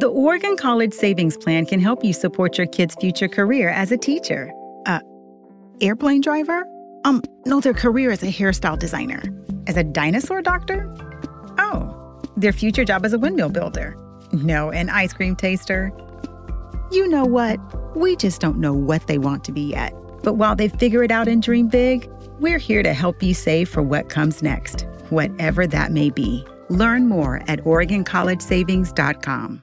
The Oregon College Savings Plan can help you support your kid's future career as a teacher. Uh, airplane driver? Um, no, their career as a hairstyle designer. As a dinosaur doctor? Oh, their future job as a windmill builder. No, an ice cream taster. You know what? We just don't know what they want to be yet. But while they figure it out and dream big, we're here to help you save for what comes next, whatever that may be. Learn more at OregonCollegeSavings.com.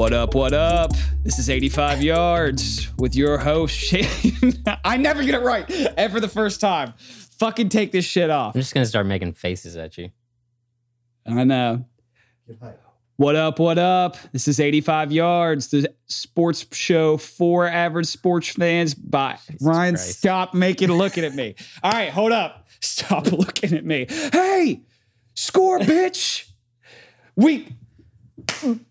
What up, what up? This is 85 Yards with your host, Shane. I never get it right ever the first time. Fucking take this shit off. I'm just gonna start making faces at you. I know. What up, what up? This is 85 Yards, the sports show for average sports fans by Ryan. Christ. Stop making looking at me. All right, hold up. Stop looking at me. Hey, score, bitch. We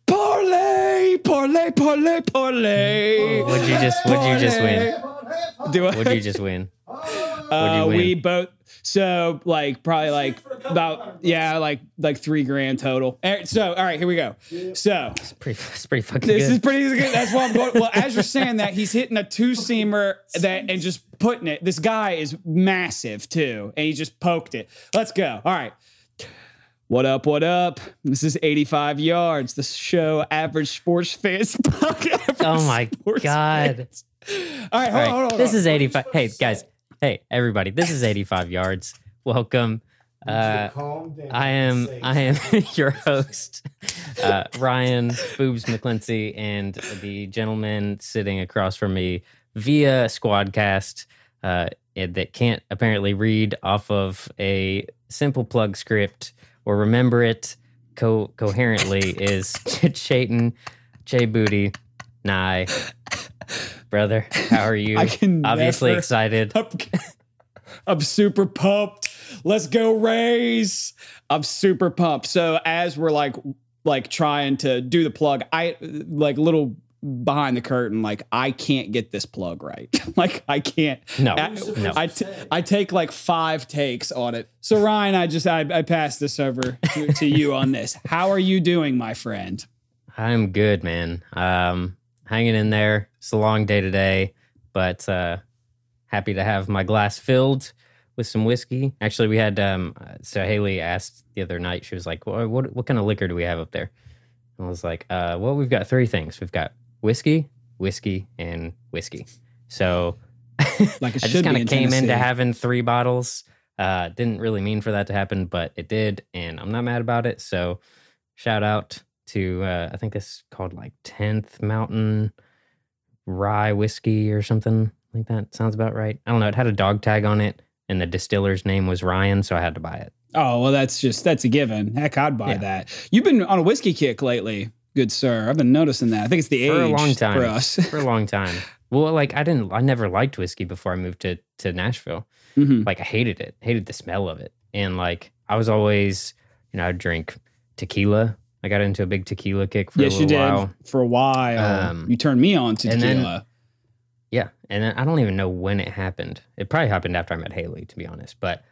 parlay, parlay, parlay, parlay. What'd you just What'd you just win? Do I? What'd you just win? Uh, win? we both so like probably like about yeah like like three grand total. All right, so all right, here we go. So Pretty, it's pretty fucking this good. is pretty good. That's why I'm going. Well, as you're saying that, he's hitting a two seamer that and just putting it. This guy is massive too, and he just poked it. Let's go. All right. What up? What up? This is 85 yards. The show average sports fans. oh my god! fans. All right, hold All on, hold on. this is 85. Hey guys, hey everybody, this is 85 yards. Welcome. Uh, I am I am your host, uh, Ryan Boobs McClincy, and the gentleman sitting across from me via Squadcast uh, it- that can't apparently read off of a simple plug script or remember it co- coherently is Chayton J Booty Nye. Brother, how are you? I can Obviously never- excited. I'm, I'm super pumped. Let's go Rays. I'm super pumped. So as we're like like trying to do the plug, I like little behind the curtain like I can't get this plug right. like I can't. No, I, no. I, t- I take like five takes on it. So Ryan, I just I, I pass this over to, to you on this. How are you doing, my friend? I'm good, man. Um, hanging in there. It's a long day today, but uh, happy to have my glass filled with some whiskey. Actually, we had um, uh, so Haley asked the other night. She was like, "What what, what kind of liquor do we have up there?" And I was like, uh, "Well, we've got three things. We've got whiskey, whiskey, and whiskey." So Like it I just kind in of came into having three bottles. Uh, didn't really mean for that to happen, but it did, and I'm not mad about it. So, shout out to uh, I think it's called like 10th Mountain Rye Whiskey or something like that. Sounds about right. I don't know. It had a dog tag on it, and the distiller's name was Ryan, so I had to buy it. Oh well, that's just that's a given. Heck, I'd buy Yeah. that. You've been on a whiskey kick lately, good sir. I've been noticing that. I think it's the For a long time. for us. For a long time. Well, like I didn't, I never liked whiskey before I moved to to Nashville. Mhm. like I hated it, hated the smell of it. And like I was always, you know, I'd drink tequila. I got into a big tequila kick for Yes, a you did while. for a while. Um, you turned me on to and then- tequila. Yeah. And then I don't even know when it happened. It probably happened after I met Haley, to be honest. But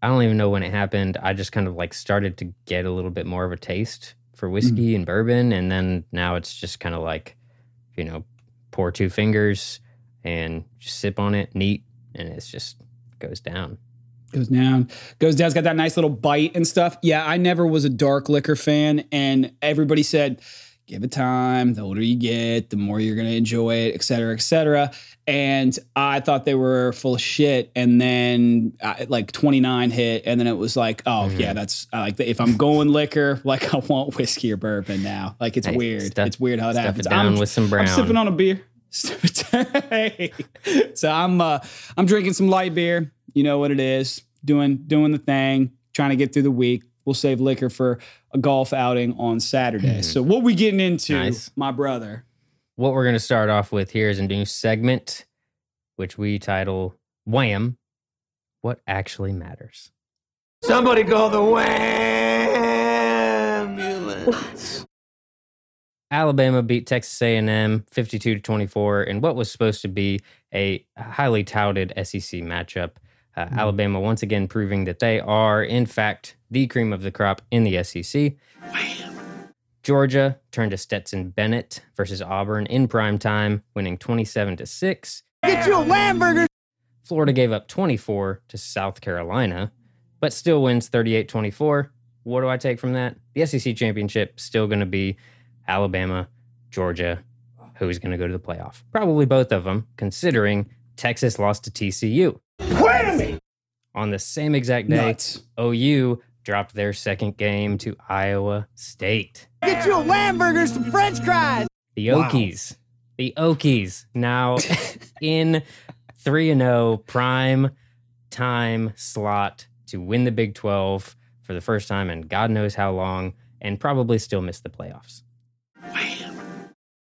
I don't even know when it happened. I just kind of like started to get a little bit more of a taste for whiskey Mm. and bourbon. And then now it's just kind of like, you know, pour two fingers and just sip on it neat. And it's just goes down. goes down, goes down. It's got that nice little bite and stuff. Yeah, I never was a dark liquor fan, and everybody said, give it time. The older you get, the more you're going to enjoy it, et cetera, et cetera. And I thought they were full of shit. And then uh, like 29 hit. And then it was like, oh, Mhm. yeah, that's uh, like if I'm going liquor, like I want whiskey or bourbon now. Like it's Hey, weird. stuff- it's weird how it happens. it down I'm, with some brown. I'm sipping on a beer. So I'm uh I'm drinking some light beer. You know what it is. Doing doing the thing, trying to get through the week. We'll save liquor for a golf outing on Saturday. Mhm. So what we getting into, Nice. my brother? what we're going to start off with here is a new segment, which we title WAM! What Actually Matters. Somebody call the ambulance. Alabama beat Texas A&M 52 to 24 in what was supposed to be a highly touted SEC matchup. Uh, Alabama once again proving that they are in fact the cream of the crop in the SEC. Georgia turned to Stetson Bennett versus Auburn in prime time, winning 27 to 6. Get you a Lamburger. Florida gave up 24 to South Carolina, but still wins 38 24. What do I take from that? The SEC championship still going to be Alabama, Georgia. Who's going to go to the playoff? Probably both of them, considering Texas lost to TCU. Whammy. On the same exact day, Nuts. OU dropped their second game to Iowa State. Get you a Lamburger, some French fries. The Wow. Okies. The Okies now in 3 and 0 prime time slot to win the Big 12 for the first time in God knows how long and probably still miss the playoffs.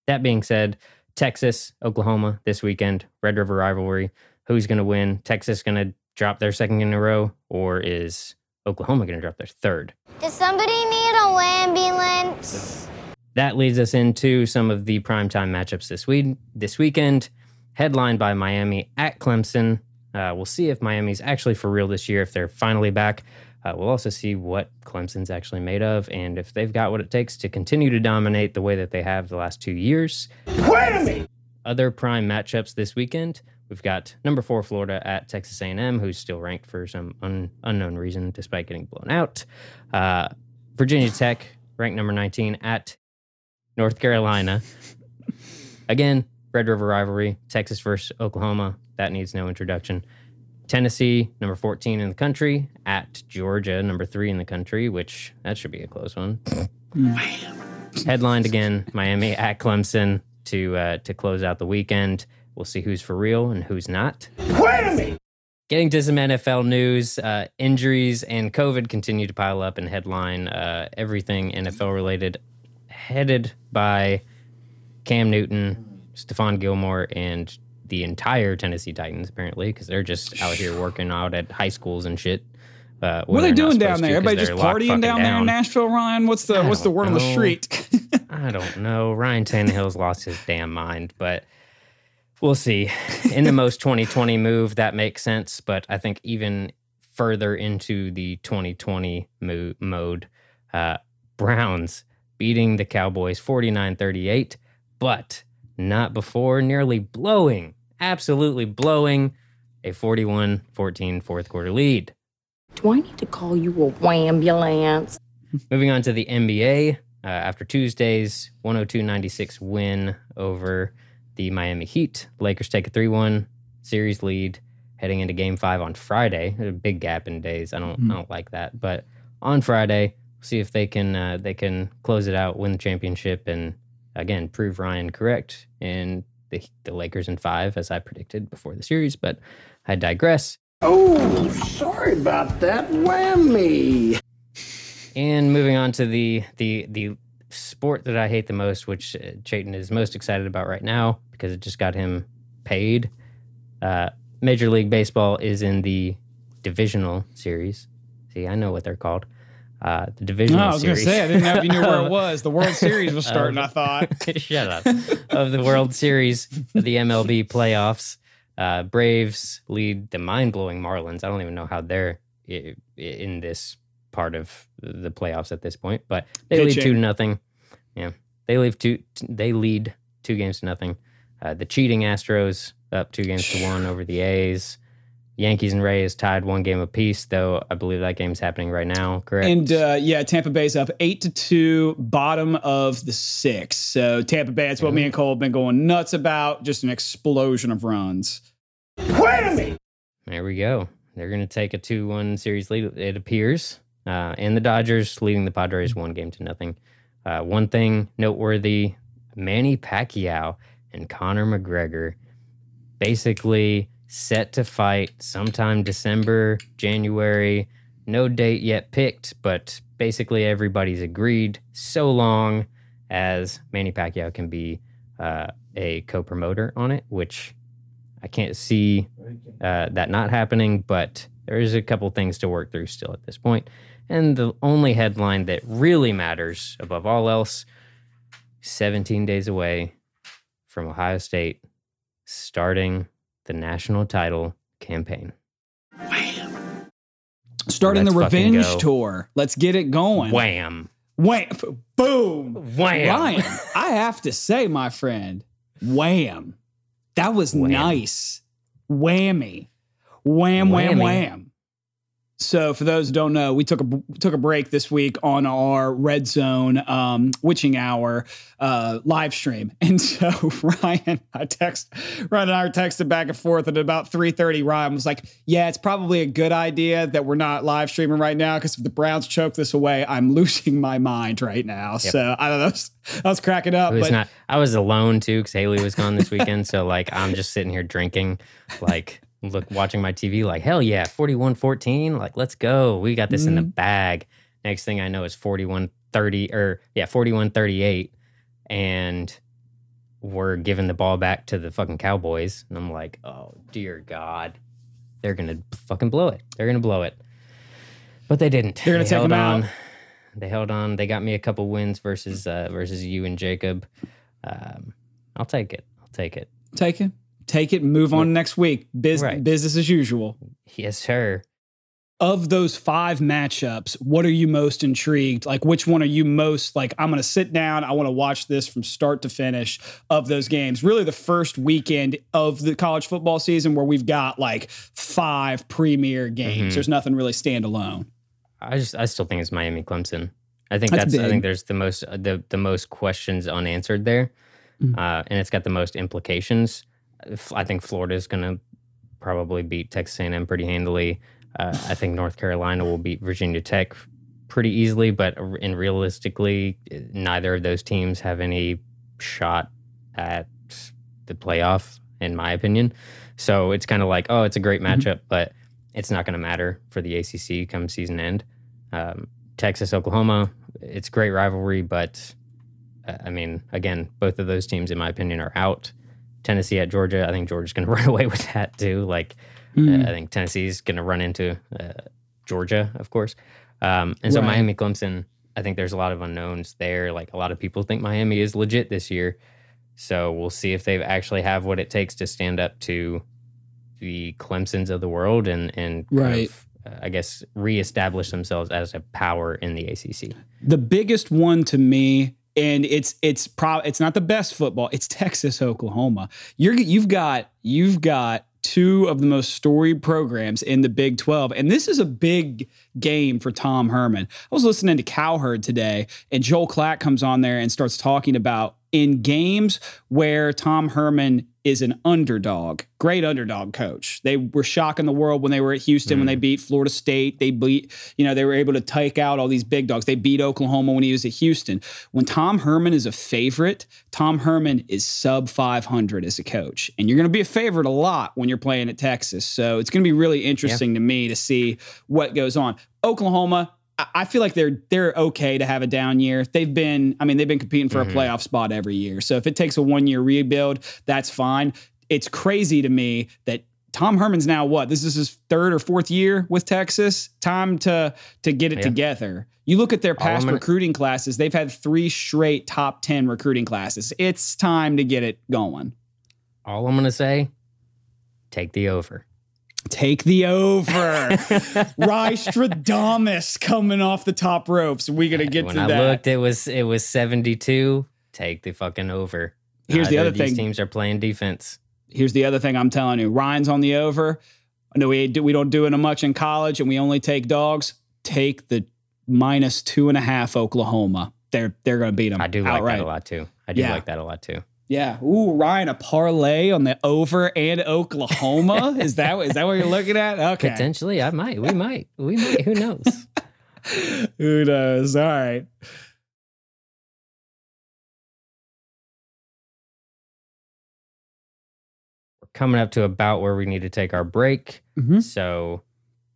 That being said, Texas, Oklahoma this weekend, Red River rivalry. Who's going to win? Texas going to drop their second in a row or is Oklahoma going to drop their third? Does somebody need a ambulance? That leads us into some of the primetime matchups this week. This weekend, headlined by Miami at Clemson. Uh, we'll see if Miami's actually for real this year, if they're finally back. Uh, we'll also see what Clemson's actually made of and if they've got what it takes to continue to dominate the way that they have the last two years. Whammy. Other prime matchups this weekend. We've got number four Florida at Texas A&M, who's still ranked for some un- unknown reason despite getting blown out. Uh, Virginia Tech ranked number 19 at North Carolina. Again, Red River rivalry. Texas versus Oklahoma. That needs no introduction. Tennessee, number 14 in the country, at Georgia, number three in the country, which that should be a close one. Headlined again, Miami at Clemson to uh, to close out the weekend. We'll see who's for real and who's not. Whammy. Getting to some NFL news, uh, injuries and COVID continue to pile up and headline uh, everything NFL related, headed by Cam Newton, Stephon Gilmore, and the entire Tennessee Titans, apparently, because they're just out here working out at high schools and shit. Uh, What are they doing down there? to, Everybody just partying fucking down, there in Nashville, Ryan? What's the what's the word on the street? I don't know. Ryan Tannehill's lost his damn mind, but we'll see. In the most 2020 move, that makes sense. But I think even further into the 2020 mo- mode, uh, Browns beating the Cowboys 49 38, but not before nearly blowing, absolutely blowing a 41 14 fourth quarter lead. Do I need to call you a ambulance? Moving on to the NBA, uh, after Tuesday's 102 96 win over the Miami Heat, Lakers take a 3 1 series lead heading into game five on Friday. There's a big gap in days. I don't, I don't like that. But on Friday, see if they can uh, they can close it out, win the championship, and again prove Ryan correct in the, the Lakers in five, as I predicted before the series. But I digress. Oh, sorry about that. Whammy. And moving on to the the the sport that I hate the most, which uh, Chayton is most excited about right now because it just got him paid. Uh, Major League Baseball is in the divisional series. See, I know what they're called. Uh, the divisional No, I was going to say, I didn't know if you knew where it was. The World Series was starting, I thought. Shut up. of the World Series, of the MLB playoffs. Uh, Braves lead the mind blowing Marlins. I don't even know how they're in this part of the playoffs at this point, but they lead two to nothing. Yeah, they leave two. They lead two games to nothing. Uh, the cheating Astros up two games to one over the A's. Yankees and Rays tied one game apiece, though I believe that game's happening right now. Correct. And uh, yeah, Tampa Bay's up eight to two, bottom of the six. So Tampa Bay, that's what me and Cole have been going nuts about. Just an explosion of runs. Whammy! There we go. They're going to take a 2 1 series lead, it appears. Uh, and the Dodgers leading the Padres one game to nothing. Uh, one thing noteworthy Manny Pacquiao and Conor McGregor basically set to fight sometime December, January. No date yet picked, but basically everybody's agreed so long as Manny Pacquiao can be uh, a co promoter on it, which I can't see uh, that not happening, but there's a couple things to work through still at this point. And the only headline that really matters above all else 17 days away from Ohio State starting the national title campaign. Wham. Starting the Let's fucking revenge go. tour. Let's get it going. Wham! Wham. Boom. Wham! Ryan, I have to say, my friend, wham. That was Wham. nice. Whammy. Wham, wham, Whammy. wham. So, for those who don't know, we took a took a break this week on our Red Zone um, Witching Hour uh, live stream, and so Ryan, I text Ryan and I were texting back and forth, and at about three thirty, Ryan was like, "Yeah, it's probably a good idea that we're not live streaming right now because if the Browns choke this away, I'm losing my mind right now." So I don't know, I was, I was cracking up, was but not. I was alone too because Haley was gone this weekend. so like, I'm just sitting here drinking, like, look, watching my TV. Like, hell yeah, 41-14. Like, let's go. We got this in the bag. Next thing I know is 41-30 or yeah, 41-38, and we're giving the ball back to the fucking Cowboys. And I'm like, oh dear God, they're gonna fucking blow it. They're gonna blow it. But they didn't. They're gonna They take held 'em out. on. They held on. They got me a couple wins versus uh, versus you and Jacob. Um, I'll take it. I'll take it. take it, take it, move on next week. Biz- Right. Business as usual. Yes, sir. of those five matchups, what are you most intrigued? Like, which one are you most like? I'm going to sit down. I want to watch this from start to finish of those games. Really, the first weekend of the college football season where we've got like five premier games. Mhm. There's nothing really standalone. I just I still think it's Miami Clemson. I think That's that's, I think there's the most the the most questions unanswered there, Mm. uh, and it's got the most implications. I think Florida is going to probably beat Texas A&M pretty handily. Uh, I think North Carolina will beat Virginia Tech pretty easily, but and realistically, uh, neither of those teams have any shot at the playoff, in my opinion. So it's kind of like, oh, it's a great Mm-hmm. matchup, but it's not going to matter for the ACC come season end. Um, Texas, Oklahoma, it's great rivalry, but uh, I mean, again, both of those teams, in my opinion, are out. Tennessee at Georgia, I think Georgia's going to run away with that too. Like, Mm. uh, I think Tennessee's going to run into uh, Georgia, of course. Um, and so Right. Miami, Clemson, I think there's a lot of unknowns there. Like a lot of people think Miami is legit this year. So we'll see if they actually have what it takes to stand up to the Clemsons of the world and and Right. of, uh, I guess reestablish themselves as a power in the ACC. The biggest one to me, and it's it's pro it's not the best football. It's Texas Oklahoma. You're you've got you've got two of the most storied programs in the Big 12 and this is a big game for Tom Herman. I was listening to Cowherd today and Joel Klatt comes on there and starts talking about in games where Tom Herman is an underdog, great underdog coach. They were shocking the world when they were at Houston when they mm. beat Florida State. They beat, you know, they were able to take out all these big dogs. They beat Oklahoma when he was at Houston. When Tom Herman is a favorite, Tom Herman is sub 500 as a coach. And you're going to be a favorite a lot when you're playing at Texas. So it's going to be really interesting to me to see what goes on. Oklahoma, I- feel like they're they're okay to have a down year. They've been, I mean, they've been competing for a mm-hmm. playoff spot every year. So if it takes a one year rebuild, that's fine. It's crazy to me that Tom Herman's now what? This is his third or fourth year with Texas. Time to to get it Yeah. together. You look at their past recruiting classes; they've had three straight top ten recruiting classes. It's time to get it going. All I'm gonna say, take the over. Take the over. Rystradamus coming off the top ropes. We're gonna get when to I that. looked, it was it was 72. Take the fucking over. Here's the other thing. teams are playing defense. Here's the other thing I'm telling you. Ryan's on the over. I know we do, we don't do it much in college, and we only take dogs. Take the minus two and a half Oklahoma. They're they're going to beat them. I do like outright. that a lot too. I do Yeah. like that a lot too. Yeah. Ooh, Ryan, a parlay on the over and Oklahoma. is that is that what you're looking at? Okay. Potentially, I might. We might. We might. Who knows? Who knows? All right. We're coming up to about where we need to take our break. Mhm. So,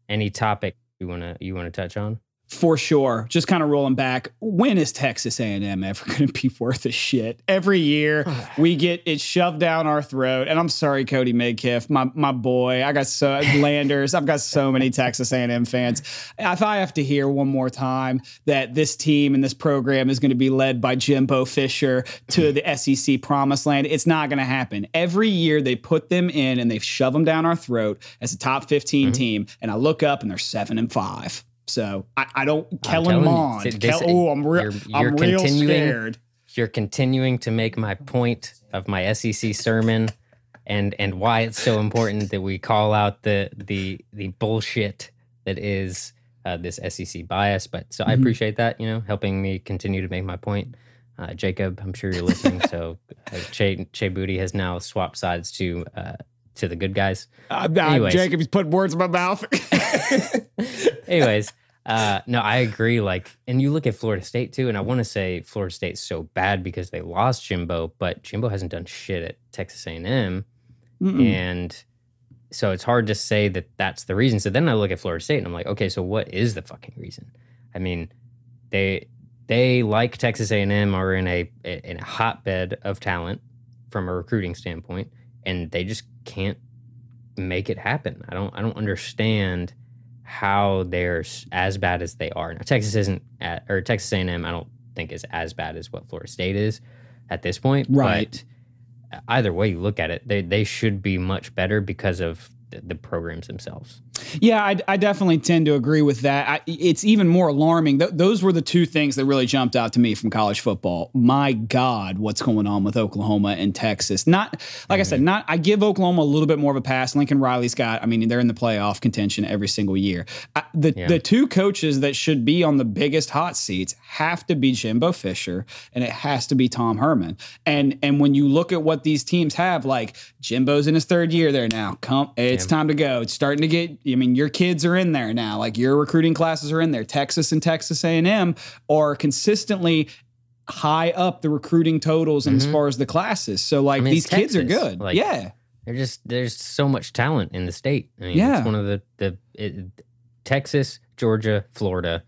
any topic you wanna you wanna touch on? For sure. Just kind of rolling back. When is Texas A&M ever going to be worth a shit? Every year we get it shoved down our throat. And I'm sorry, Cody Midkiff, my my boy. I got so Landers. I've got so many Texas A&M fans. If I have to hear one more time that this team and this program is going to be led by Jimbo Fisher to the SEC promised land, it's not going to happen. Every year they put them in and they shove them down our throat as a top 15 mm-hmm. team. And I look up and they're seven and five. So I, I don't Kellen telling you, Mond. th- Kel- oh, I'm real. you're- I'm real continuing- scared. You're continuing to make my point of my SEC sermon and and why it's so important that we call out the the the bullshit that is uh, this SEC bias. But so I Mhm. appreciate that, you know, helping me continue to make my point. Uh, Jacob, I'm sure you're listening. so uh, Che, che Booty has now swapped sides to uh, to the good guys. Uh, uh, Anyways. Jacob, he's putting words in my mouth. Anyways, uh, no, I agree. Like, and you look at Florida State too, and I want to say Florida State's so bad because they lost Jimbo, but Jimbo hasn't done shit at Texas A&M, Mm-mm. and so it's hard to say that that's the reason. So then I look at Florida State and I'm like, okay, so what is the fucking reason? I mean, they they like Texas A&M are in a in a hotbed of talent from a recruiting standpoint, and they just can't make it happen. I don't I don't understand how they're as bad as they are. Now Texas isn't at or Texas A&M I don't think is as bad as what Florida State is at this point. Right. But uh, either way you look at it, they they should be much better because of the, the programs themselves. Yeah, I, I definitely tend to agree with that. I, it's even more alarming. Th- those were the two things that really jumped out to me from college football. My God, what's going on with Oklahoma and Texas? Not like I said, Mm-hmm. not. I give Oklahoma a little bit more of a pass. Lincoln Riley's got. I mean, they're in the playoff contention every single year. I, the Yeah. the two coaches that should be on the biggest hot seats have to be Jimbo Fisher and it has to be Tom Herman. And and when you look at what these teams have, like Jimbo's in his third year there now. Come, it's time to go. It's starting to get. I mean, your kids are in there now. Like your recruiting classes are in there. Texas and Texas A and M are consistently high up the recruiting totals and as far as the classes. So like Mm-hmm. mean, these it's kids are good. Like, yeah. They're just there's so much talent in the state. I mean, Yeah. it's one of the the it, Texas, Georgia, Florida,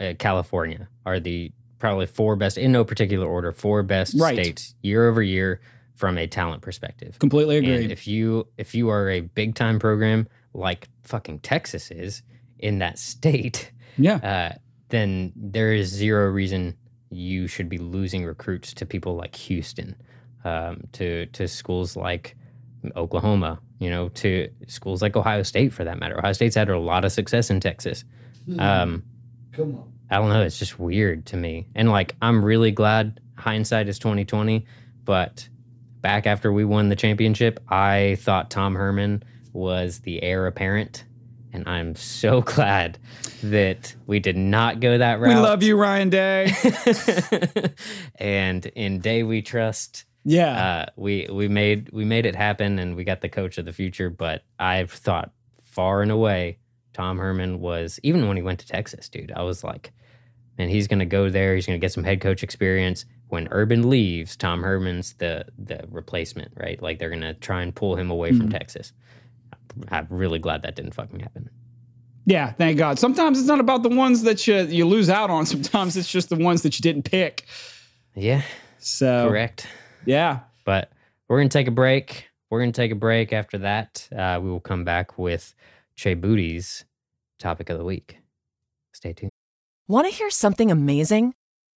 uh, California are the probably four best in no particular order, four best Right. states year over year from a talent perspective. Completely And agreed. if you if you are a big time program like fucking Texas is in that state, yeah. uh, then there is zero reason you should be losing recruits to people like Houston, um, to to schools like Oklahoma, you know, to schools like Ohio State for that matter. Ohio State's had a lot of success in Texas. Um, Come on. I don't know. It's just weird to me. And like, I'm really glad hindsight is 2020. But back after we won the championship, I thought Tom Herman was the heir apparent. And I'm so glad that we did not go that route. We love you, Ryan Day. and in Day We Trust, Yeah. uh, we we made we made it happen, and we got the coach of the future. But I've thought far and away, Tom Herman was even when he went to Texas, dude. I was like, man, he's gonna go there. He's gonna get some head coach experience. When Urban leaves, Tom Herman's the the replacement, right? Like they're gonna try and pull him away from Mhm. Texas. I'm really glad that didn't fucking happen. Yeah, thank God. Sometimes it's not about the ones that you you lose out on. Sometimes it's just the ones that you didn't pick. Yeah, So correct. yeah, But we're gonna take a break. We're gonna take a break. After that, uh, we will come back with Che Booty's topic of the week. Stay tuned. Want to hear something amazing?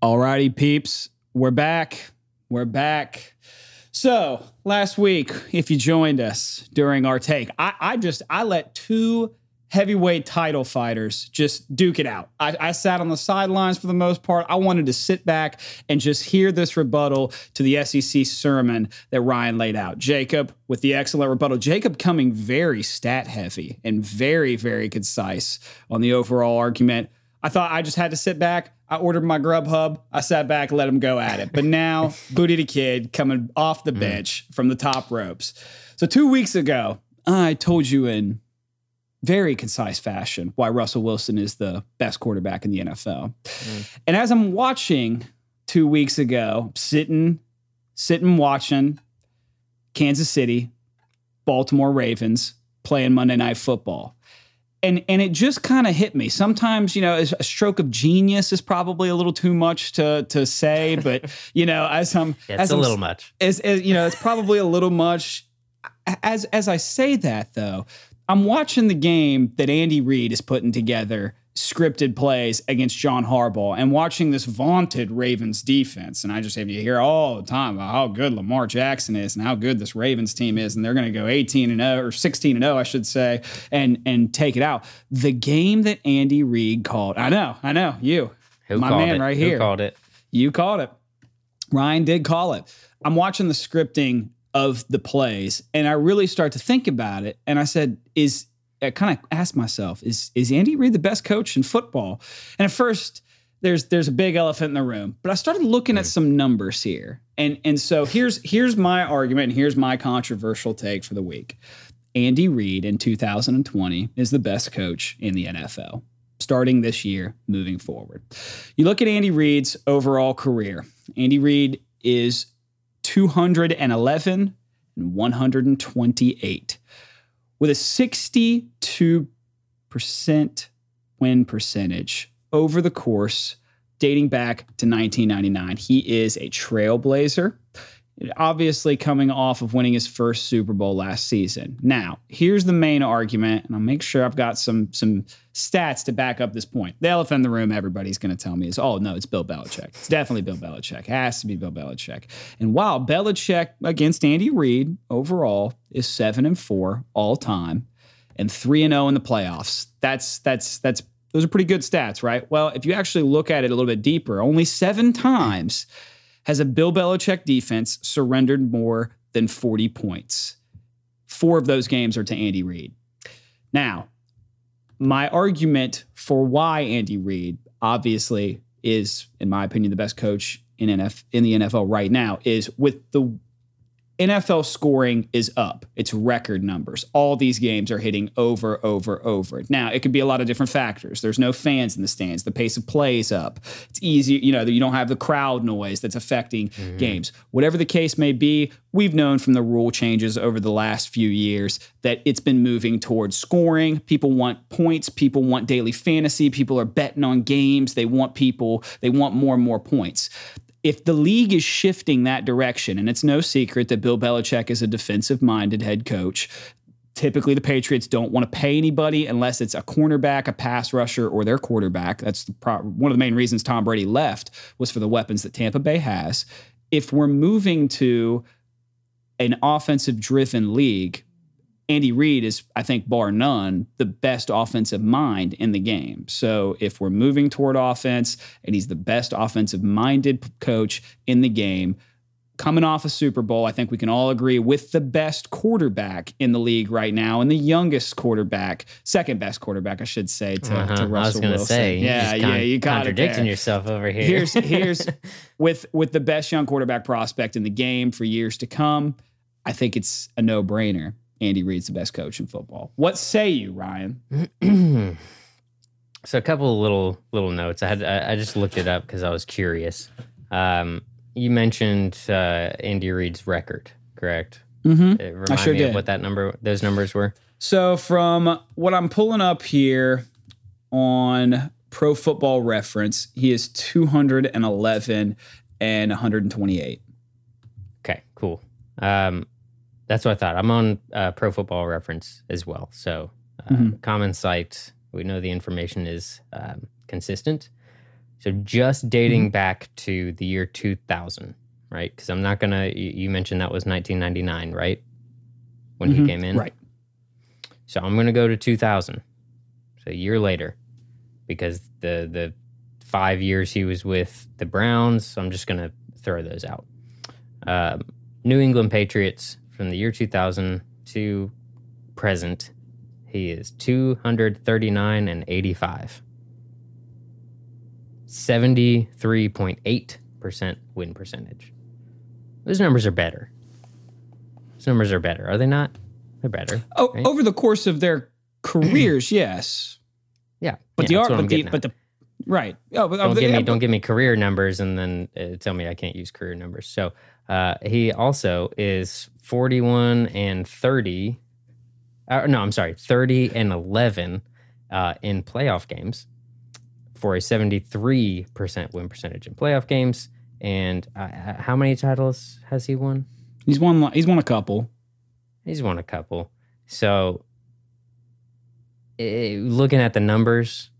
Alrighty, peeps, we're back. We're back. So last week, if you joined us during our take, I, I just I let two heavyweight title fighters just duke it out. I, I sat on the sidelines for the most part. I wanted to sit back and just hear this rebuttal to the SEC sermon that Ryan laid out. Jacob with the excellent rebuttal. Jacob coming very stat heavy and very, very concise on the overall argument. I thought I just had to sit back. I ordered my Grubhub. I sat back, let him go at it. But now, Booty Da Kid coming off the mm. bench from the top ropes. So, two weeks ago, I told you in very concise fashion why Russell Wilson is the best quarterback in the NFL. Mm. And as I'm watching two weeks ago, sitting, sitting watching Kansas City, Baltimore Ravens playing Monday Night Football. And, and it just kind of hit me. Sometimes, you know, a stroke of genius is probably a little too much to to say, but you know, as I'm Yeah, as it's a I'm little much. as, as you know, it's probably a little much. As as I say that though, I'm watching the game that Andy Reid is putting together, scripted plays against John Harbaugh, and watching this vaunted Ravens defense. And I just have you hear all the time about how good Lamar Jackson is and how good this Ravens team is, and they're going to go 18 and 0 or 16 and 0, I should say, and and take it out. The game that Andy Reid called, I know, I know, you, Who my man it? right Who here. called it? You called it. Ryan did call it. I'm watching the scripting of the plays and I really start to think about it. And I said, is I kind of asked myself, is is Andy Reid the best coach in football? And at first, there's there's a big elephant in the room. But I started looking at some numbers here. And and so here's here's my argument and here's my controversial take for the week. Andy Reid in 2020 is the best coach in the NFL starting this year moving forward. You look at Andy Reid's overall career. Andy Reid is 211 and 128 with a 62% win percentage over the course dating back to 1999. He is a trailblazer obviously coming off of winning his first Super Bowl last season. Now, here's the main argument, and I'll make sure I've got some some stats to back up this point. The elephant in the room, everybody's going to tell me is, oh no, it's Bill Belichick. It's definitely Bill Belichick. It has to be Bill Belichick. And while Belichick against Andy Reid overall is seven and four all time, and three and zero in the playoffs, that's that's that's those are pretty good stats, right? Well, if you actually look at it a little bit deeper, only seven times has a Bill Belichick defense surrendered more than 40 points. Four of those games are to Andy Reid. Now, my argument for why Andy Reid obviously is, in my opinion, the best coach in NF in the NFL right now is with the NFL scoring is up. It's record numbers. All these games are hitting over, over, over. Now, it could be a lot of different factors. There's no fans in the stands. The pace of play is up. It's easy, you know, you don't have the crowd noise that's affecting mm-hmm. games. Whatever the case may be, we've known from the rule changes over the last few years that it's been moving towards scoring. People want points. People want daily fantasy. People are betting on games. They want people, they want more and more points if the league is shifting that direction, and it's no secret that Bill Belichick is a defensive minded head coach, typically the Patriots don't want to pay anybody unless it's a cornerback, a pass rusher, or their quarterback. That's the pro- one of the main reasons Tom Brady left was for the weapons that Tampa Bay has. If we're moving to an offensive driven league, Andy Reid is, I think, bar none, the best offensive mind in the game. So if we're moving toward offense and he's the best offensive minded coach in the game, coming off a Super Bowl, I think we can all agree with the best quarterback in the league right now and the youngest quarterback, second best quarterback, I should say, to, Uh-huh. to I was gonna Wilson. say, yeah, yeah, con- you got contradicting yourself over here. here's here's with with the best young quarterback prospect in the game for years to come. I think it's a no brainer. Andy Reid's the best coach in football. What say you, Ryan? so a couple of little little notes. I had I, I just looked it up because I was curious. Um, you mentioned uh, Andy Reid's record, correct? Mm-hmm. It remind sure me did. of what that number, those numbers were. So from what I'm pulling up here on Pro Football Reference, he is 211 and 128. Okay, cool. Um, that's what I thought. I'm on uh, Pro Football Reference as well, so uh, Mhm. common site. We know the information is um, consistent. So just dating back to the year 2000, right? Because I'm not gonna. You, you mentioned that was 1999, right? When he Mhm. came in, Right. So I'm gonna go to 2000, so a year later, because the the five years he was with the Browns, I'm just gonna throw those out. Um, New England Patriots from the year 2000 to present, he is 239 and 85. 73.8% win percentage. Those numbers are better. Those numbers are better, are they not? They're better. Oh, right? over the course of their careers, yes. Yeah. But yeah, the art, but the, but the, right. Oh, but, don't the- give yeah, me don't give me career numbers and then uh, tell me I can't use career numbers. So uh, he also is 41 and 30. Uh, no, I'm sorry, 30 and 11 uh, in playoff games for a 73% win percentage in playoff games. And uh, how many titles has he won? He's won. He's won a couple. He's won a couple. So eh, looking at the numbers,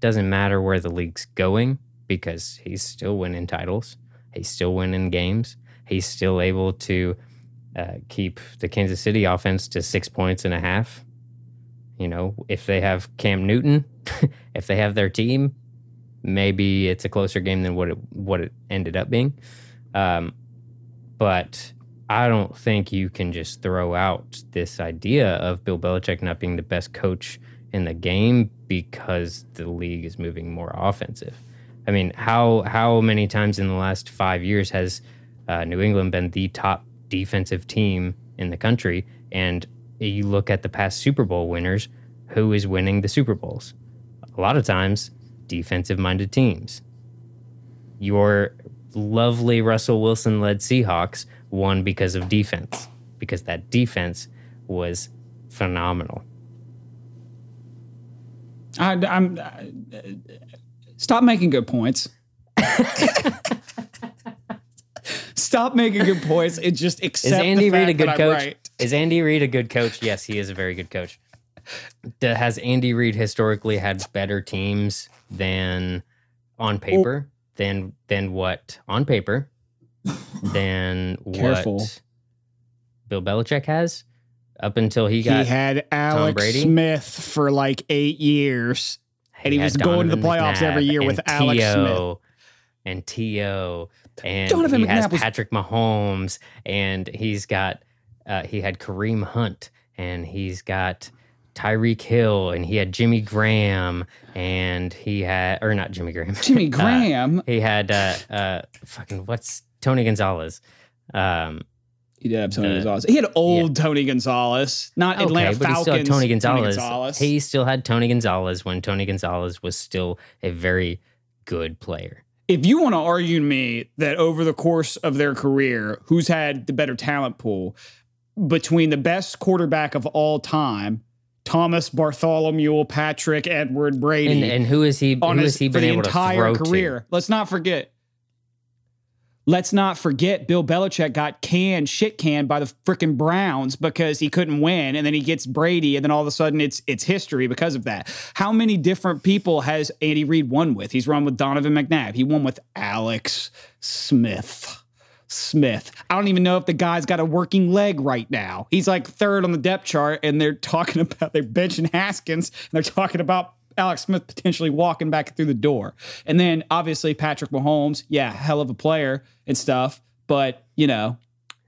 doesn't matter where the league's going because he's still winning titles. He's still winning games. He's still able to uh, keep the Kansas City offense to six points and a half. You know, if they have Cam Newton, if they have their team, maybe it's a closer game than what it what it ended up being. Um, but I don't think you can just throw out this idea of Bill Belichick not being the best coach in the game because the league is moving more offensive. I mean, how how many times in the last five years has uh, New England been the top defensive team in the country? And you look at the past Super Bowl winners, who is winning the Super Bowls? A lot of times, defensive minded teams. Your lovely Russell Wilson led Seahawks won because of defense, because that defense was phenomenal. I, I'm. uh, stop making good points. stop making good points and just accept. Is Andy Reid a good coach? right. Is Andy Reid a good coach? Yes, he is a very good coach. Has Andy Reid historically had better teams than on paper than than what on paper than Careful. what Bill Belichick has up until he got he had Alex? Smith for like eight years. and he had was going to the playoffs every year with Alex T.O. and T.O. and Donovan he has was- Patrick Mahomes and he's got uh, he had Kareem Hunt and he's got Tyreek Hill and he had Jimmy Graham and he had or not Jimmy Graham Jimmy Uh, Graham. he had uh, uh fucking what's Tony Gonzalez um he did have Tony uh, Gonzalez. He had old Tony Gonzalez, not Atlanta but he Falcons. still had Tony Gonzalez. Gonzalez. He still had Tony Gonzalez when Tony Gonzalez was still a very good player. If you want to argue to me that over the course of their career, who's had the better talent pool between the best quarterback of all time, Thomas Bartholomew, Patrick Edward Brady, And and who is he? on Who his, has he been the able to entire throw career. to? Let's not forget. Let's not forget Bill Belichick got canned, shit canned by the freaking Browns because he couldn't win, and then he gets Brady, and then all of a sudden it's it's history because of that. How many different people has Andy Reid won with? He's run with Donovan McNabb. He won with Alex Smith. Smith. I don't even know if the guy's got a working leg right now. He's like third on the depth chart, and they're talking about they're benching Haskins, and they're talking about Alex Smith potentially walking back through the door. And then obviously Patrick Mahomes, yeah, hell of a player and stuff. But you know,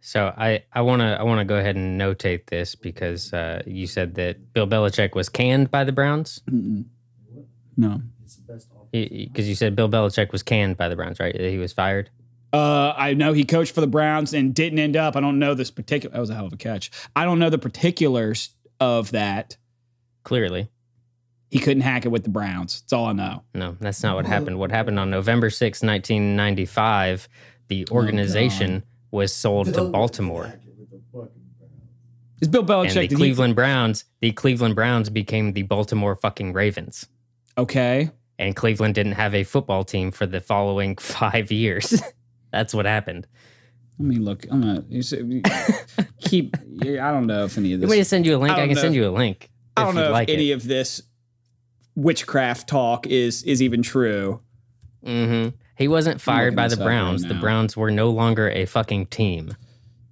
So I I want to I want to go ahead and notate this because uh, you said that Bill Belichick was canned by the Browns no. because you said Bill Belichick was canned by the Browns, right? He was fired. Uh, I know he coached for the Browns and didn't end up. I don't know this particular. That was a hell of a catch. I don't know the particulars of that. Clearly, He couldn't hack it with the Browns. That's all I know. no, that's not what happened. What happened on November 6, 1995, the Oh, organization was sold to Baltimore. Is Bill And Belichick the did he- Cleveland Browns, the Cleveland Browns became the Baltimore fucking Ravens. okay. and Cleveland didn't have a football team for the following five years. That's what happened. Let me look. I'm gonna you say- keep. I don't know if any of You want me to send you a link? I I, can know send you a link. I don't you'd know like if any it. of this witchcraft talk is is even true. hmm He wasn't fired by the up right Browns. the. Browns were no longer a fucking team.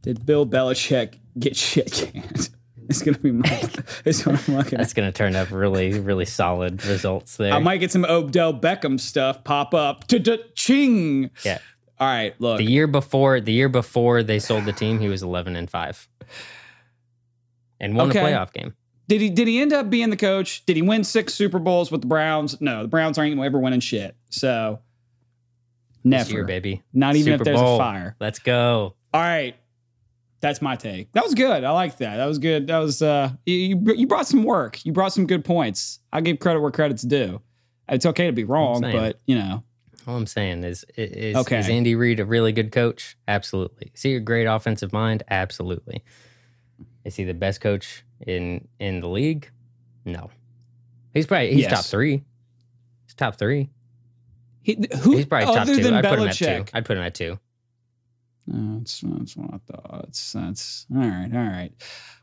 Did Bill Belichick get shit canned? It's gonna be my. It's what I'm looking That's at. going to turn up really, really solid results there. I might get some Odell Beckham stuff pop up. Ching. yeah. All right, look. The year before, the year before they sold the team, he was 11 and five, and won Okay. a playoff game. Did he did he end up being the coach? Did he win six Super Bowls with the Browns? No, the Browns aren't ever winning shit. So never, This year, baby. Not even Super if there's Bowl. a fire. Let's go. All right, that's my take. That was good. I like that. That was good. That was uh, you you you brought some work. You brought some good points. I give credit where credit's due. It's okay to be wrong, but you know, All I'm saying is, is, Okay. is Andy Reid a really good coach? Absolutely. Is he a great offensive mind? Absolutely. Is he the best coach in in the league? No. He's probably he's Yes. top three. He's top three. he, who He's probably top two. than I'd put him at Belichick. two. I'd put him at two. No, that's, that's what I thought. That's, that's all right. All right.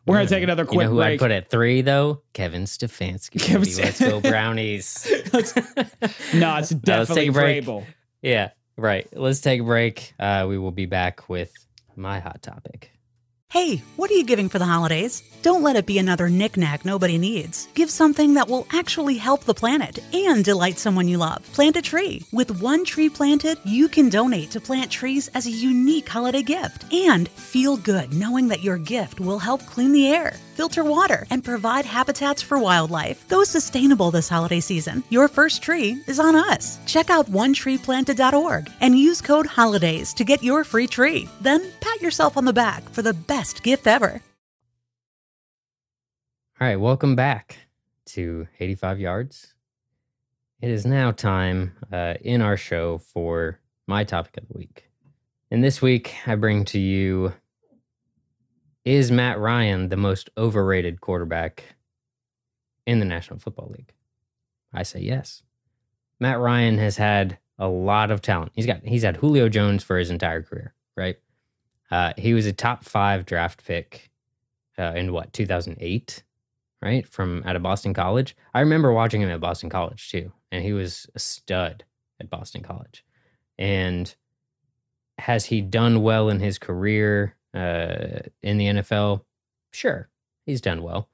We're gonna take another You quick know who break. I'd put at three though? Kevin Stefanski. Kevin baby. Let's go Brownies. no, it's definitely a. Vrabel. yeah, right. Let's take a break. Uh, we will be back with my hot topic. Hey, what are you giving for the holidays? Don't let it be another knickknack nobody needs. Give something that will actually help the planet and delight someone you love. Plant a tree. With one tree planted, you can donate to plant trees as a unique holiday gift. And feel good knowing that your gift will help clean the air, filter water, and provide habitats for wildlife. Go sustainable this holiday season. Your first tree is on us. Check out onetreeplanted.org and use code HOLIDAYS to get your free tree. Then pat yourself on the back for the best gift ever. All right, welcome back to 85 Yards. It is now time uh, in our show for my topic of the week. And this week, I bring to you Is Matt Ryan the most overrated quarterback in the National Football League? I say yes. Matt Ryan has had a lot of talent. He's got he's had Julio Jones for his entire career, right? Uh, he was a top five draft pick uh, in what 2008 right from out of boston college i remember watching him at boston college too and he was a stud at boston college and has he done well in his career uh, in the nfl sure he's done well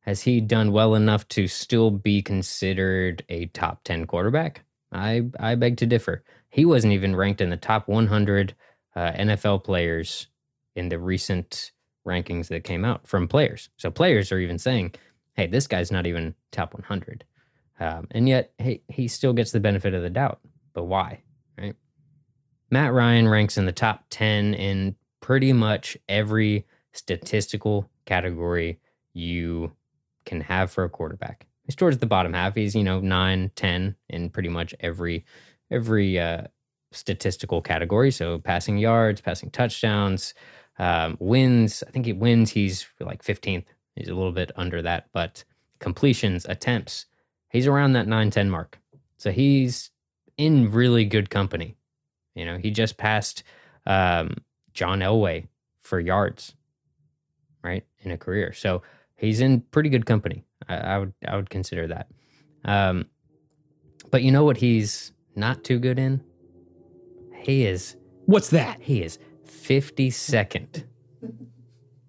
has he done well enough to still be considered a top 10 quarterback i i beg to differ he wasn't even ranked in the top 100 uh, nfl players in the recent rankings that came out from players. So players are even saying, "Hey, this guy's not even top 100," um, and yet he he still gets the benefit of the doubt. But why? Right? Matt Ryan ranks in the top 10 in pretty much every statistical category you can have for a quarterback. He's towards the bottom half. He's you know nine, 10 in pretty much every every uh, statistical category. So passing yards, passing touchdowns, um, wins. I think he wins. He's like 15th. He's a little bit under that, but completions, attempts, he's around that 9 10 mark. So he's in really good company. You know, he just passed um, John Elway for yards, right, in a career. So he's in pretty good company. I, I would I would consider that. Um, but you know what he's not too good in? He is What's that? he is 52nd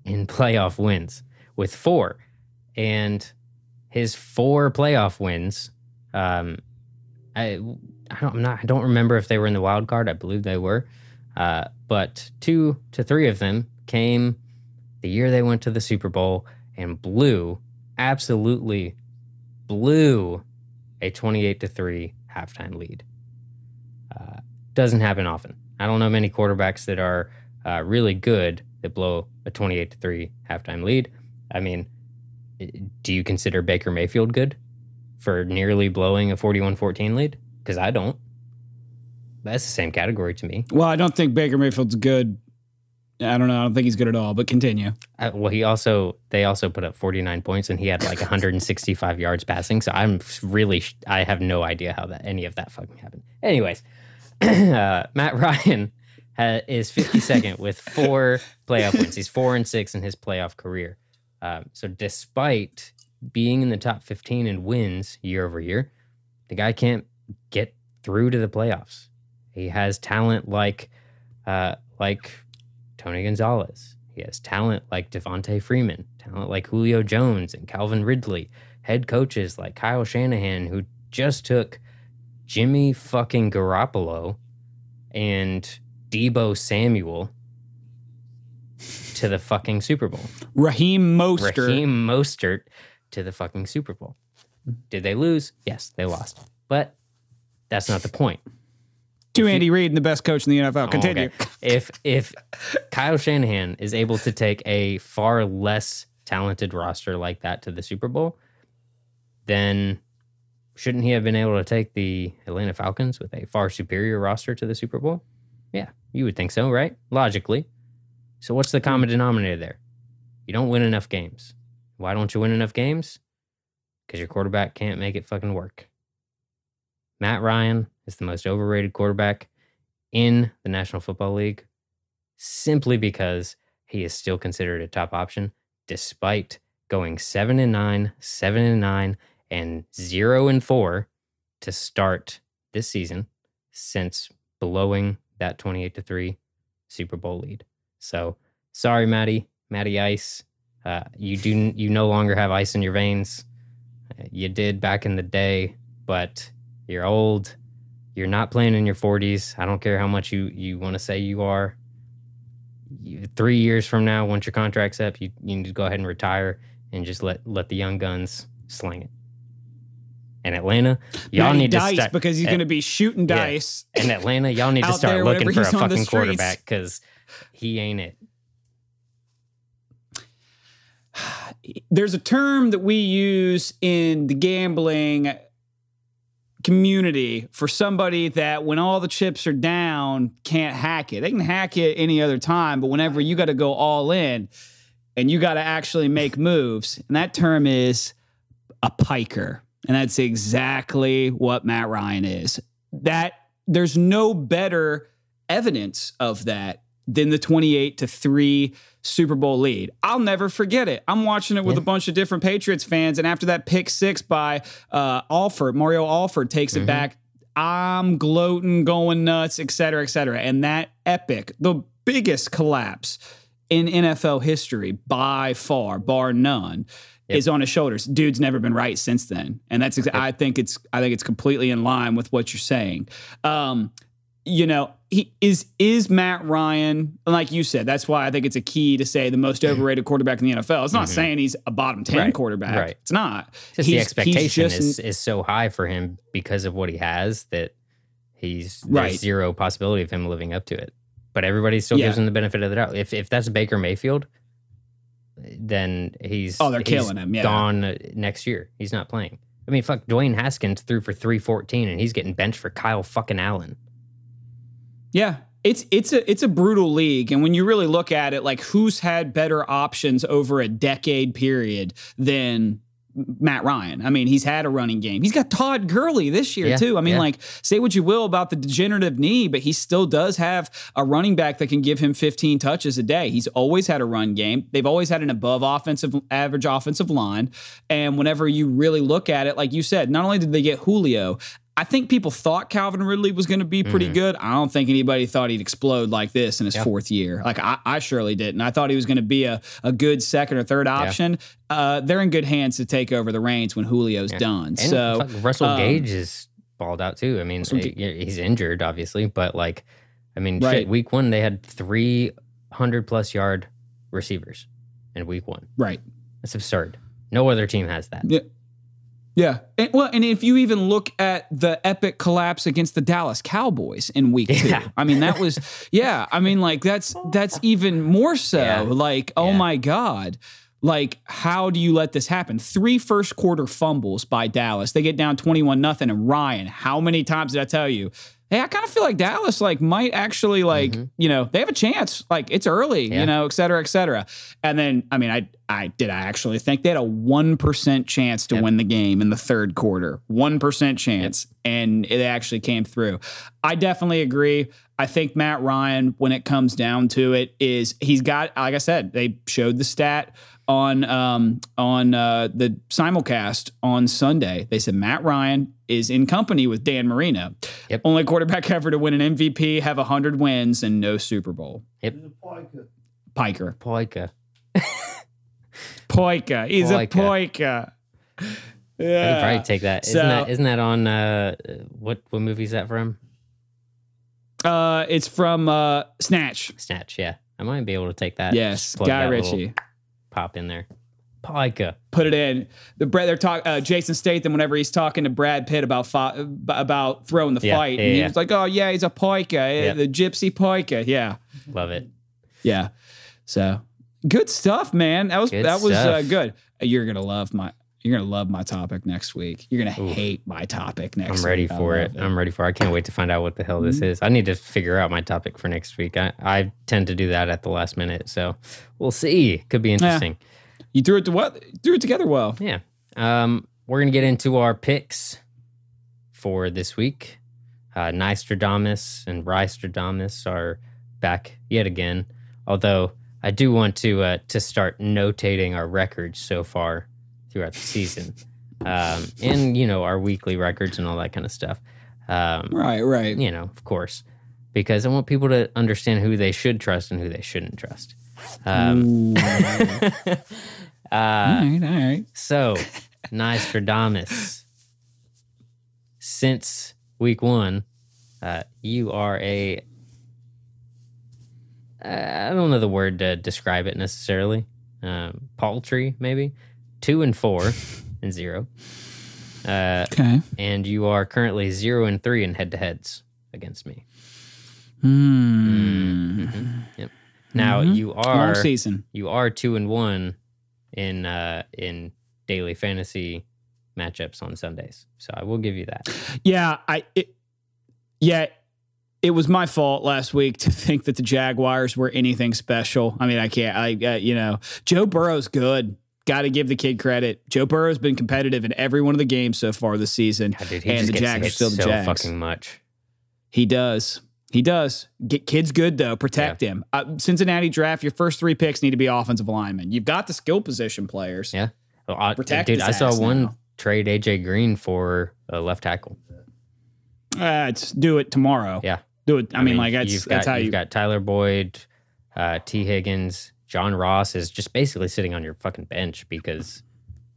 in playoff wins with four. And his four playoff wins, um, I, I don't, I'm not, I don't remember if they were in the wild card. I believe they were. Uh, but two to three of them came the year they went to the Super Bowl and blew, absolutely blew a 28 to 3 halftime lead. Uh, doesn't happen often. I don't know many quarterbacks that are uh, really good that blow a 28 to 3 halftime lead. I mean, do you consider Baker Mayfield good for nearly blowing a 41 14 lead? Because I don't. That's the same category to me. Well, I don't think Baker Mayfield's good. I don't know. I don't think he's good at all. But continue. Uh, well, he also they also put up 49 points and he had like 165 yards passing. So I'm really sh- I have no idea how that any of that fucking happened. Anyways, uh, Matt Ryan ha- is 52nd with four playoff wins. He's four and six in his playoff career. Um, so despite being in the top 15 in wins year over year, the guy can't get through to the playoffs. He has talent like uh, like Tony Gonzalez. He has talent like Devonta Freeman, talent like Julio Jones and Calvin Ridley, head coaches like Kyle Shanahan, who just took Jimmy fucking Garoppolo and Deebo Samuel to the fucking Super Bowl. Raheem Mostert. Raheem Mostert to the fucking Super Bowl. Did they lose? Yes, they lost. But that's not the point. To Andy Reid and the best coach in the NFL. Oh, Continue. okay. If if Kyle Shanahan is able to take a far less talented roster like that to the Super Bowl, then shouldn't he have been able to take the Atlanta Falcons with a far superior roster to the Super Bowl? Yeah, you would think so, right? Logically. So what's the hmm. common denominator there? You don't win enough games. Why don't you win enough games? Because your quarterback can't make it fucking work. Matt Ryan is the most overrated quarterback in the National Football League simply because he is still considered a top option despite going 7 and 9, 7 and 9 and 0 and 4 to start this season since blowing that 28 to 3 Super Bowl lead. So, sorry Matty, Matty Ice, uh, you do you no longer have ice in your veins. Uh, You did back in the day, but you're old. You're not playing in your 40s. I don't care how much you you want to say you are. You, three years from now, once your contract's up, you, you need to go ahead and retire and just let let the young guns sling it. And Atlanta, y'all need to dice start because he's going to be shooting yeah. dice. in Atlanta, y'all need to start there looking for a he's on the fucking quarterback because he ain't it. There's a term that we use in the gambling community for somebody that when all the chips are down can't hack it. They can hack it any other time, but whenever you got to go all in and you got to actually make moves, and that term is a piker. And that's exactly what Matt Ryan is. That there's no better evidence of that than the 28 to 3 Super Bowl lead. I'll never forget it. I'm watching it with a bunch of different Patriots fans, and after that pick six by uh, Alford, Mario Alford takes it back. I'm gloating, going nuts, et cetera, et cetera. And that epic, the biggest collapse in NFL history by far, bar none, is on his shoulders. Dude's never been right since then, and that's. Ex- I think it's. I think it's completely in line with what you're saying. Um, you know, he is is Matt Ryan, like you said. That's why I think it's a key to say the most overrated quarterback in the NFL. It's not saying he's a bottom ten Mm-hmm. Right, quarterback. right. It's not. Just the expectation just- is is so high for him because of what he has that he's Right. zero possibility of him living up to it. But everybody still Yeah. gives him the benefit of the doubt. If if that's Baker Mayfield, then he's Oh, they're he's killing him, yeah. gone next year. He's not playing. I mean, fuck, Dwayne Haskins threw for three fourteen, and he's getting benched for Kyle fucking Allen. Yeah. It's it's a it's a brutal league. And when you really look at it, like who's had better options over a decade period than Matt Ryan? I mean, he's had a running game. He's got Todd Gurley this year, Yeah, too. I mean, yeah. like, say what you will about the degenerative knee, but he still does have a running back that can give him 15 touches a day. He's always had a run game. They've always had an above offensive average offensive line. And whenever you really look at it, like you said, not only did they get Julio, I think people thought Calvin Ridley was going to be pretty good. I don't think anybody thought he'd explode like this in his fourth year. Like I, I surely didn't. I thought he was going to be a, a good second or third option. Uh, they're in good hands to take over the reins when Julio's done. And so Russell um, Gage is balled out too. I mean, yeah, he's injured, obviously, but like, I mean, Right. shit, week one they had three hundred plus yard receivers in week one. right. That's absurd. No other team has that. Yeah. Yeah. And, well, and if you even look at the epic collapse against the Dallas Cowboys in week two, I mean, that was, yeah. I mean, like, that's, that's even more so. Yeah. Like, oh Yeah. my God. Like, how do you let this happen? Three first quarter fumbles by Dallas. They get down 21 nothing. And Ryan, how many times did I tell you? Hey, I kind of feel like Dallas like might actually like Mm-hmm. you know they have a chance. Like it's early, Yeah. you know, et cetera, et cetera. And then I mean, I I did I actually think they had a one percent chance to Yep. win the game in the third quarter, one percent chance, and it actually came through. I definitely agree. I think Matt Ryan, when it comes down to it, is he's got like I said, they showed the stat on um on uh the simulcast on Sunday. They said Matt Ryan is in company with Dan Marino. Yep. Only quarterback ever to win an MVP, have 100 wins, and no Super Bowl. Yep. Piker. Poika. Poika. He's a Poika. Poika. I'd Yeah. probably take that. Isn't So- that isn't that on uh what what movie is that from? Uh, it's from uh, Snatch. Snatch, yeah. I might be able to take that. Yes, Guy Ritchie. Pop in there. Poika. Put it in. The Brad, they're talking. Uh, Jason Statham, whenever he's talking to Brad Pitt about fi- about throwing the Yeah, fight, yeah, and he yeah. was like, "Oh yeah, he's a Poika, eh, the Gypsy Poika." Yeah, Love it. yeah. So good stuff, man. That was Good that was uh, good. You're gonna love my. You're gonna love my topic next week. You're gonna hate my topic next. Week. I'm ready week. For love it. I'm ready for it. I can't wait to find out what the hell this Mm-hmm. is. I need to figure out my topic for next week. I, I tend to do that at the last minute. So we'll see. Could be interesting. You threw it to what? Threw it together well. Yeah. Um, we're going to get into our picks for this week. Uh, Nostradamus and Rystradamus are back yet again. Although I do want to uh, to start notating our records so far throughout the season, um, and you know our weekly records and all that kind of stuff. Um, Right, right. you know, of course, because I want people to understand who they should trust and who they shouldn't trust. Um, uh, all right, all right. so, Nostradamus, since week one, uh, you are a. Uh, I don't know the word to describe it necessarily. Um, paltry, maybe. Two and four and zero. Uh, Okay. and you are currently zero and three in head to heads against me. mm-hmm Yep. Now Mhm. you Long are season. you are two and one in uh in daily fantasy matchups on Sundays. So I will give you that. Yeah, I. It, yeah, it was my fault last week to think that the Jaguars were anything special. I mean, I can't. I uh, you know, Joe Burrow's good. Got to give the kid credit. Joe Burrow's been competitive in every one of the games so far this season, God, dude, and the Jags are still the so Jags. fucking much. He does. He does. Get kids good though. Protect him. Uh, Cincinnati draft. Your first three picks need to be offensive linemen. You've got the skill position players. Yeah. Well, I, Protect dude, I saw one now. trade AJ Green for a left tackle. Uh, it's do it tomorrow. Yeah. Do it. I, mean, like that's you've that's got, how you've got Tyler Boyd, uh, Tee Higgins, John Ross is just basically sitting on your fucking bench because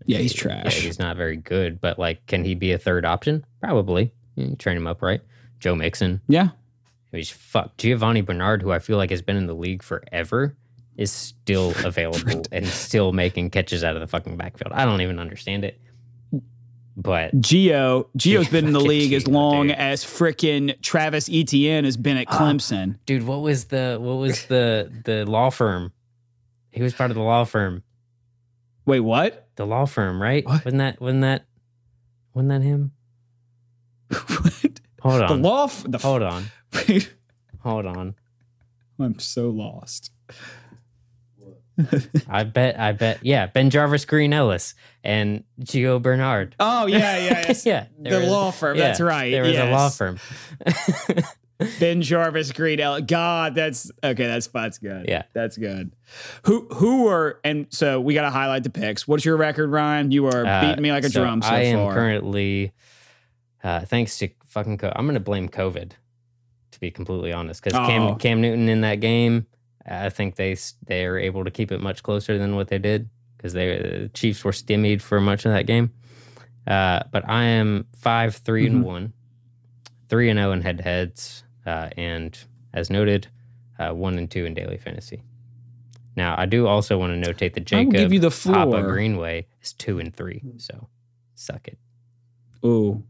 yeah, he's trash. Yeah, he's not very good, but like, can he be a third option? Probably. You train him up right. Joe Mixon. yeah. He's fuck. Giovani Bernard, who I feel like has been in the league forever, is still available and still making catches out of the fucking backfield. I don't even understand it. But Gio, Gio's been in the league as long dude. as frickin' Travis Etienne has been at ah, Clemson. dude, what was the what was the the law firm? He was part of the law firm. Wait, what? The law firm, right? What? Wasn't that wasn't that wasn't that him? What? Hold on. The law. f- The Hold on. Wait, Hold on. I'm so lost. I bet I bet yeah, BenJarvus Green Ellis and Gio Bernard. Oh yeah, yeah, yes. yeah. The was- law firm. yeah, that's right. There was a law firm. BenJarvus Green. Ellis. God, that's okay. That's that's good. Yeah. that's good. Who who are and so we got to highlight the picks. What's your record, Ryan? You are Uh, beating me like a so drum so I am far. currently, uh, thanks to fucking, co- I'm going to blame COVID, to be completely honest, because Oh. Cam Cam Newton in that game, I think they they are able to keep it much closer than what they did because they the Chiefs were stymied for much of that game. Uh, but I am five three Mm-hmm. and one, three and zero in head to heads, uh, and as noted, uh, one and two in daily fantasy. Now I do also want to notate that Jacob give you the Papa floor. Greenway is two and three, so suck it. Ooh,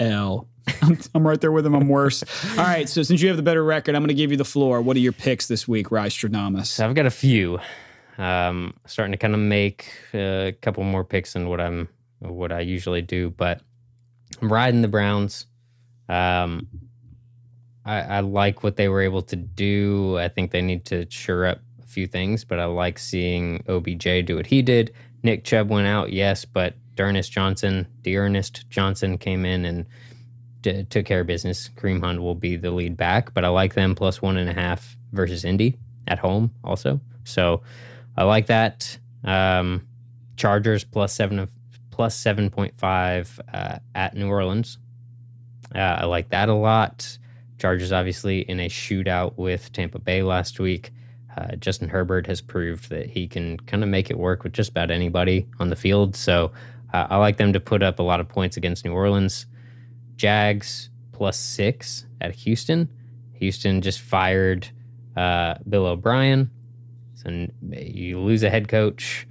L. I'm, I'm right there with him. I'm worse. All right. So since you have the better record, I'm going to give you the floor. What are your picks this week, Rystradamus? So I've got a few. Um, starting to kind of make a couple more picks than what I'm what I usually do, but I'm riding the Browns. Um, I, I like what they were able to do. I think they need to sure up a few things, but I like seeing OBJ do what he did. Nick Chubb went out, yes, but D'Ernest Johnson, D'Ernest Johnson came in and d- took care of business. Kareem Hunt will be the lead back, but I like them plus one and a half versus Indy at home also. So I like that. Um, Chargers plus seven plus seven point five uh, at New Orleans. Uh, I like that a lot. Chargers obviously in a shootout with Tampa Bay last week. Uh, Justin Herbert has proved that he can kind of make it work with just about anybody on the field. So uh, I like them to put up a lot of points against New Orleans. Jags plus six at Houston. Houston just fired uh, Bill O'Brien. So you lose a head coach.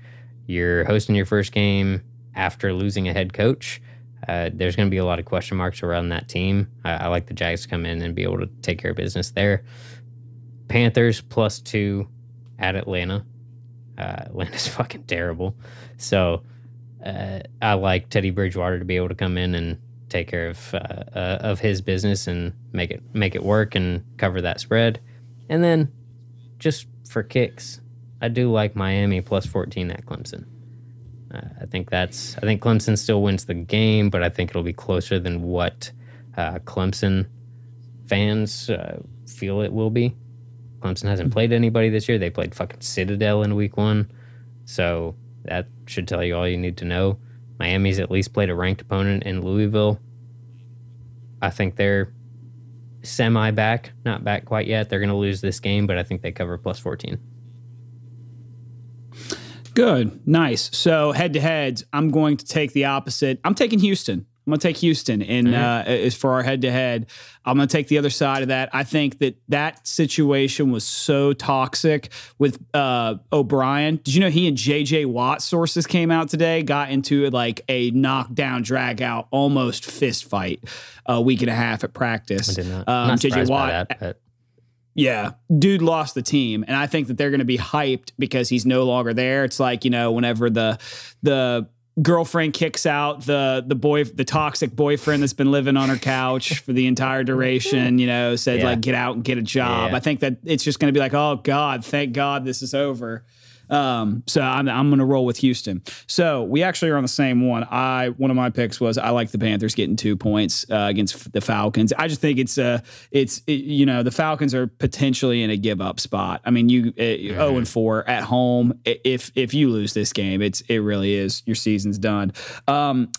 You're hosting your first game after losing a head coach. Uh, there's going to be a lot of question marks around that team. I, I, like the Jags to come in and be able to take care of business there. Panthers plus two at Atlanta. Uh, Atlanta's fucking terrible. So uh, I like Teddy Bridgewater to be able to come in and take care of uh, uh, of his business and make it make it work and cover that spread. And then just for kicks, I do like Miami plus 14 at Clemson. Uh, I think that's I think Clemson still wins the game, but I think it'll be closer than what uh, Clemson fans uh, feel it will be. Clemson hasn't played anybody this year. They played fucking Citadel in week one, so that should tell you all you need to know. Miami's at least played a ranked opponent in Louisville. I think they're semi back, not back quite yet. They're going to lose this game, but I think they cover plus 14. Good. Nice. So head to heads, I'm going to take the opposite. I'm taking Houston. I'm going to take Houston in mm-hmm. uh, is for our head to head. I'm going to take the other side of that. I think that that situation was so toxic with uh, O'Brien. Did you know he and JJ Watt sources came out today, got into like a knockdown, drag out, almost fist fight a week and a half at practice. I did not. Um, not JJ Watt. That, but. Yeah, dude lost the team, and I think that they're going to be hyped because he's no longer there. It's like you know, whenever the the girlfriend kicks out the the boy the toxic boyfriend that's been living on her couch for the entire duration you know said yeah. like get out and get a job yeah. i think that it's just going to be like oh god thank god this is over um, so I'm, I'm going to roll with Houston. So we actually are on the same one. I one of my picks was I like the Panthers getting two points uh, against the Falcons. I just think it's uh it's it, you know the Falcons are potentially in a give up spot. I mean you uh, oh and four at home. If if you lose this game, it's it really is your season's done. Um,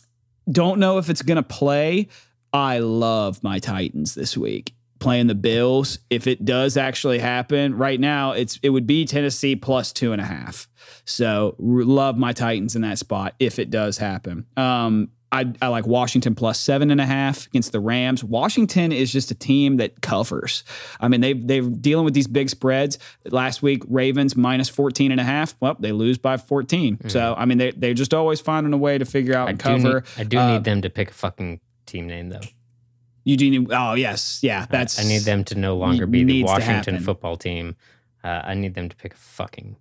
don't know if it's going to play. I love my Titans this week playing the Bills. If it does actually happen, right now it's it would be Tennessee plus two and a half. So love my Titans in that spot if it does happen. Um, I, I like Washington plus seven and a half against the Rams. Washington is just a team that covers. I mean, they they're dealing with these big spreads. Last week, Ravens minus 14 and a half. Well, they lose by 14. Mm-hmm. So, I mean, they, they're just always finding a way to figure out I and cover. Need, I do uh, need them to pick a fucking team name, though. Eugene. Oh yes, yeah. That's. I, I need them to no longer be the Washington football team. Uh, I need them to pick a fucking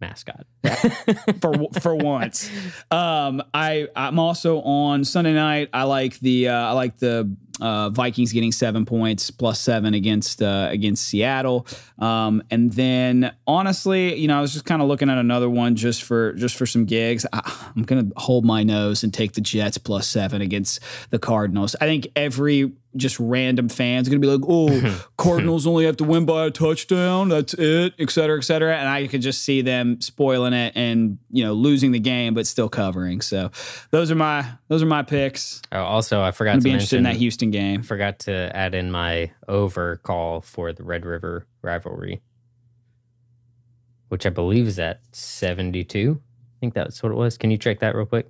mascot for for once. Um, I I'm also on Sunday night. I like the uh, I like the uh, Vikings getting seven points plus seven against uh, against Seattle. Um, and then honestly, you know, I was just kind of looking at another one just for just for some gigs. I, I'm gonna hold my nose and take the Jets plus seven against the Cardinals. I think every just random fans are gonna be like, "Oh, Cardinals only have to win by a touchdown. That's it," et cetera, et cetera. And I could just see them spoiling it and you know losing the game, but still covering. So those are my those are my picks. Oh, also, I forgot to be interested in that Houston game. Forgot to add in my over call for the Red River rivalry, which I believe is at seventy two. I think that's what it was. Can you check that real quick?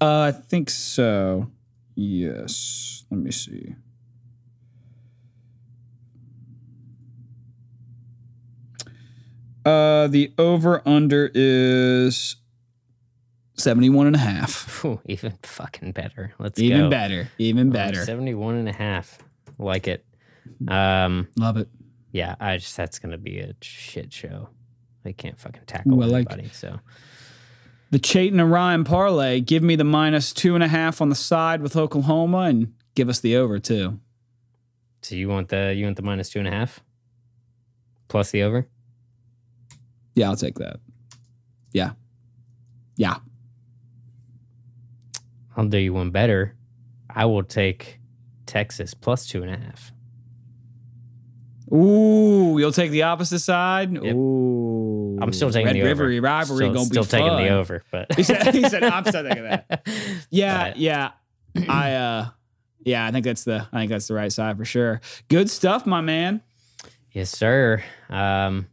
Uh, I think so. Yes. Let me see. Uh, the over under is 71 and a half. Ooh, even fucking better. Let's even go. better. Even better. 71 and a half. Like it. Um, Love it. Yeah, I just that's gonna be a shit show. They can't fucking tackle Ooh, anybody. Like, so the Chayton and Ryan parlay. Give me the minus two and a half on the side with Oklahoma and give us the over too. So you want the you want the minus two and a half plus the over? Yeah, I'll take that. Yeah. Yeah. I'll do you one better. I will take Texas plus two and a half. Ooh, you'll take the opposite side. Yep. Ooh, I'm still taking Red the over. River rivalry still, gonna still be taking fun. the over, but He said, he said, "I'm still taking that." Yeah, But- yeah. I uh, yeah, I think that's the I think that's the right side for sure. Good stuff, my man. Yes, sir. Um,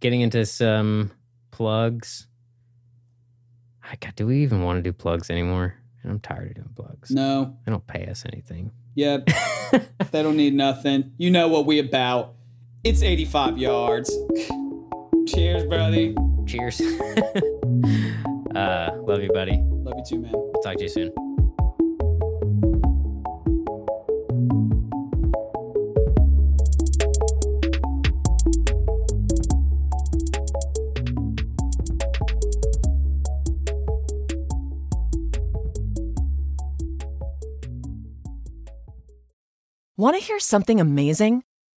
getting into some plugs. I got. Do we even want to do plugs anymore? I'm tired of doing plugs. No, They don't pay us anything. yep, they don't need nothing. You know what we about. It's 85 yards. Cheers, buddy. Cheers. uh, love you, buddy. Love you too, man. Talk to you soon. Want to hear something amazing?